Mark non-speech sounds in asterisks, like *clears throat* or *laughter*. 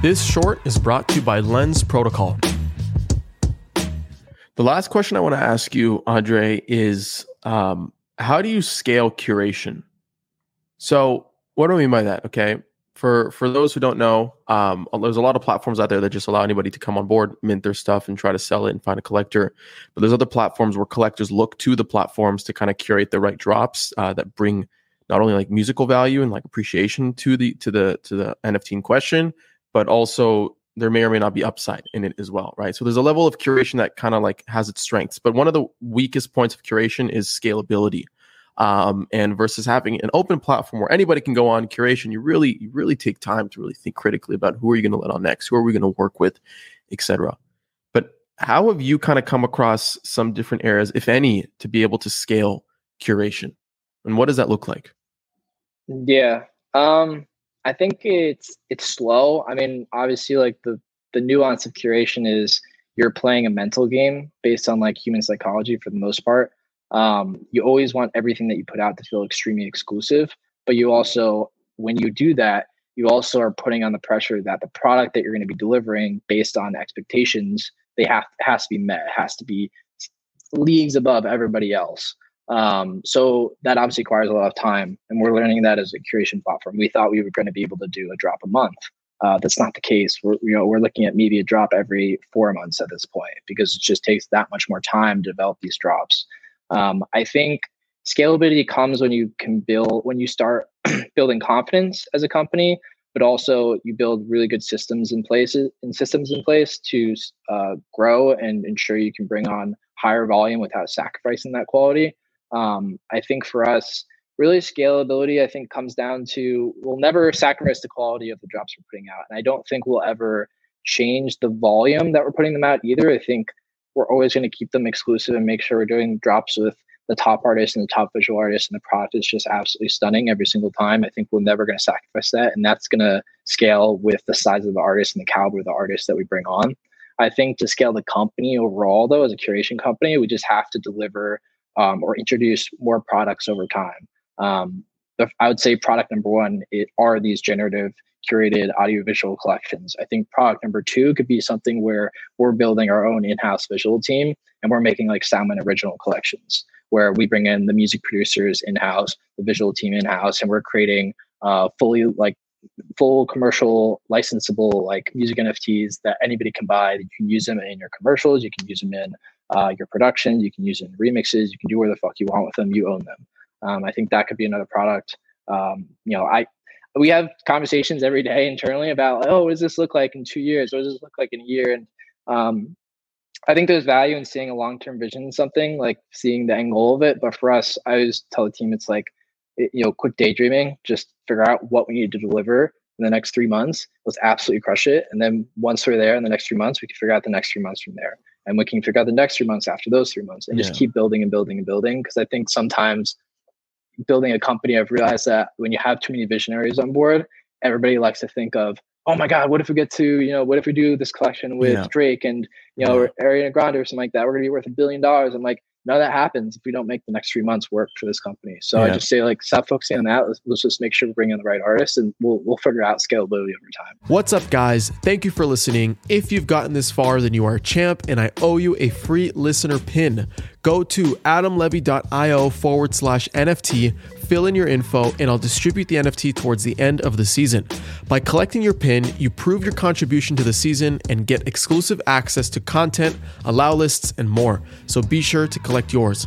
This short is brought to you by Lens Protocol. The last question I want to ask you, Andre, is um, how do you scale curation? So, what do I mean by that? Okay, for for those who don't know, um, there's a lot of platforms out there that just allow anybody to come on board, mint their stuff, and try to sell it and find a collector. But there's other platforms where collectors look to the platforms to kind of curate the right drops uh, that bring not only like musical value and like appreciation to the to the to the NFT in question, but also there may or may not be upside in it as well, right? So there's a level of curation that kind of like has its strengths, but one of the weakest points of curation is scalability. Um, and versus having an open platform where anybody can go on curation, you really you really take time to really think critically about who are you going to let on next, who are we going to work with, etc. But how have you kind of come across some different areas, if any, to be able to scale curation, and what does that look like? Yeah. Um, I think it's it's slow. I mean, obviously like the the nuance of curation is you're playing a mental game based on like human psychology for the most part. Um, you always want everything that you put out to feel extremely exclusive, but you also when you do that, you also are putting on the pressure that the product that you're going to be delivering based on expectations, they have has to be met, has to be leagues above everybody else. Um, so that obviously requires a lot of time, and we're learning that as a curation platform. We thought we were going to be able to do a drop a month. Uh, that's not the case. We're you know we're looking at maybe a drop every four months at this point because it just takes that much more time to develop these drops. Um, I think scalability comes when you can build when you start *clears throat* building confidence as a company, but also you build really good systems in places and systems in place to uh, grow and ensure you can bring on higher volume without sacrificing that quality. Um, I think for us, really scalability, I think comes down to we'll never sacrifice the quality of the drops we're putting out. And I don't think we'll ever change the volume that we're putting them out either. I think we're always going to keep them exclusive and make sure we're doing drops with the top artists and the top visual artists and the product is just absolutely stunning every single time. I think we're never going to sacrifice that. And that's going to scale with the size of the artist and the caliber of the artists that we bring on. I think to scale the company overall, though, as a curation company, we just have to deliver um, or introduce more products over time. Um, the, I would say product number one it are these generative curated audiovisual collections. I think product number two could be something where we're building our own in-house visual team and we're making like Salmon original collections where we bring in the music producers in-house, the visual team in-house, and we're creating uh, fully like full commercial licensable like music NFTs that anybody can buy. You can use them in your commercials, you can use them in uh, your production. you can use in remixes, you can do where the fuck you want with them. You own them. Um, I think that could be another product. Um, you know, I we have conversations every day internally about oh, what does this look like in two years? What does this look like in a year? And um, I think there's value in seeing a long term vision in something, like seeing the end goal of it. But for us, I always tell the team it's like it, you know, quick daydreaming. Just figure out what we need to deliver in the next three months. Let's absolutely crush it. And then once we're there in the next three months, we can figure out the next three months from there and we can figure out the next three months after those three months and yeah. just keep building and building and building because i think sometimes building a company i've realized that when you have too many visionaries on board everybody likes to think of oh my god what if we get to you know what if we do this collection with yeah. drake and you know yeah. ariana grande or something like that we're going to be worth a billion dollars i'm like none of that happens if we don't make the next three months work for this company. So yeah. I just say like stop focusing on that. Let's, let's, just make sure we bring in the right artists and we'll we'll figure out scalability over time. What's up, guys? Thank you for listening. If you've gotten this far, then you are a champ, and I owe you a free listener pin. Go to adamlevy.io forward slash NFT fill in your info, and I'll distribute the NFT towards the end of the season. By collecting your pin, you prove your contribution to the season and get exclusive access to content, allow lists, and more. So be sure to collect yours.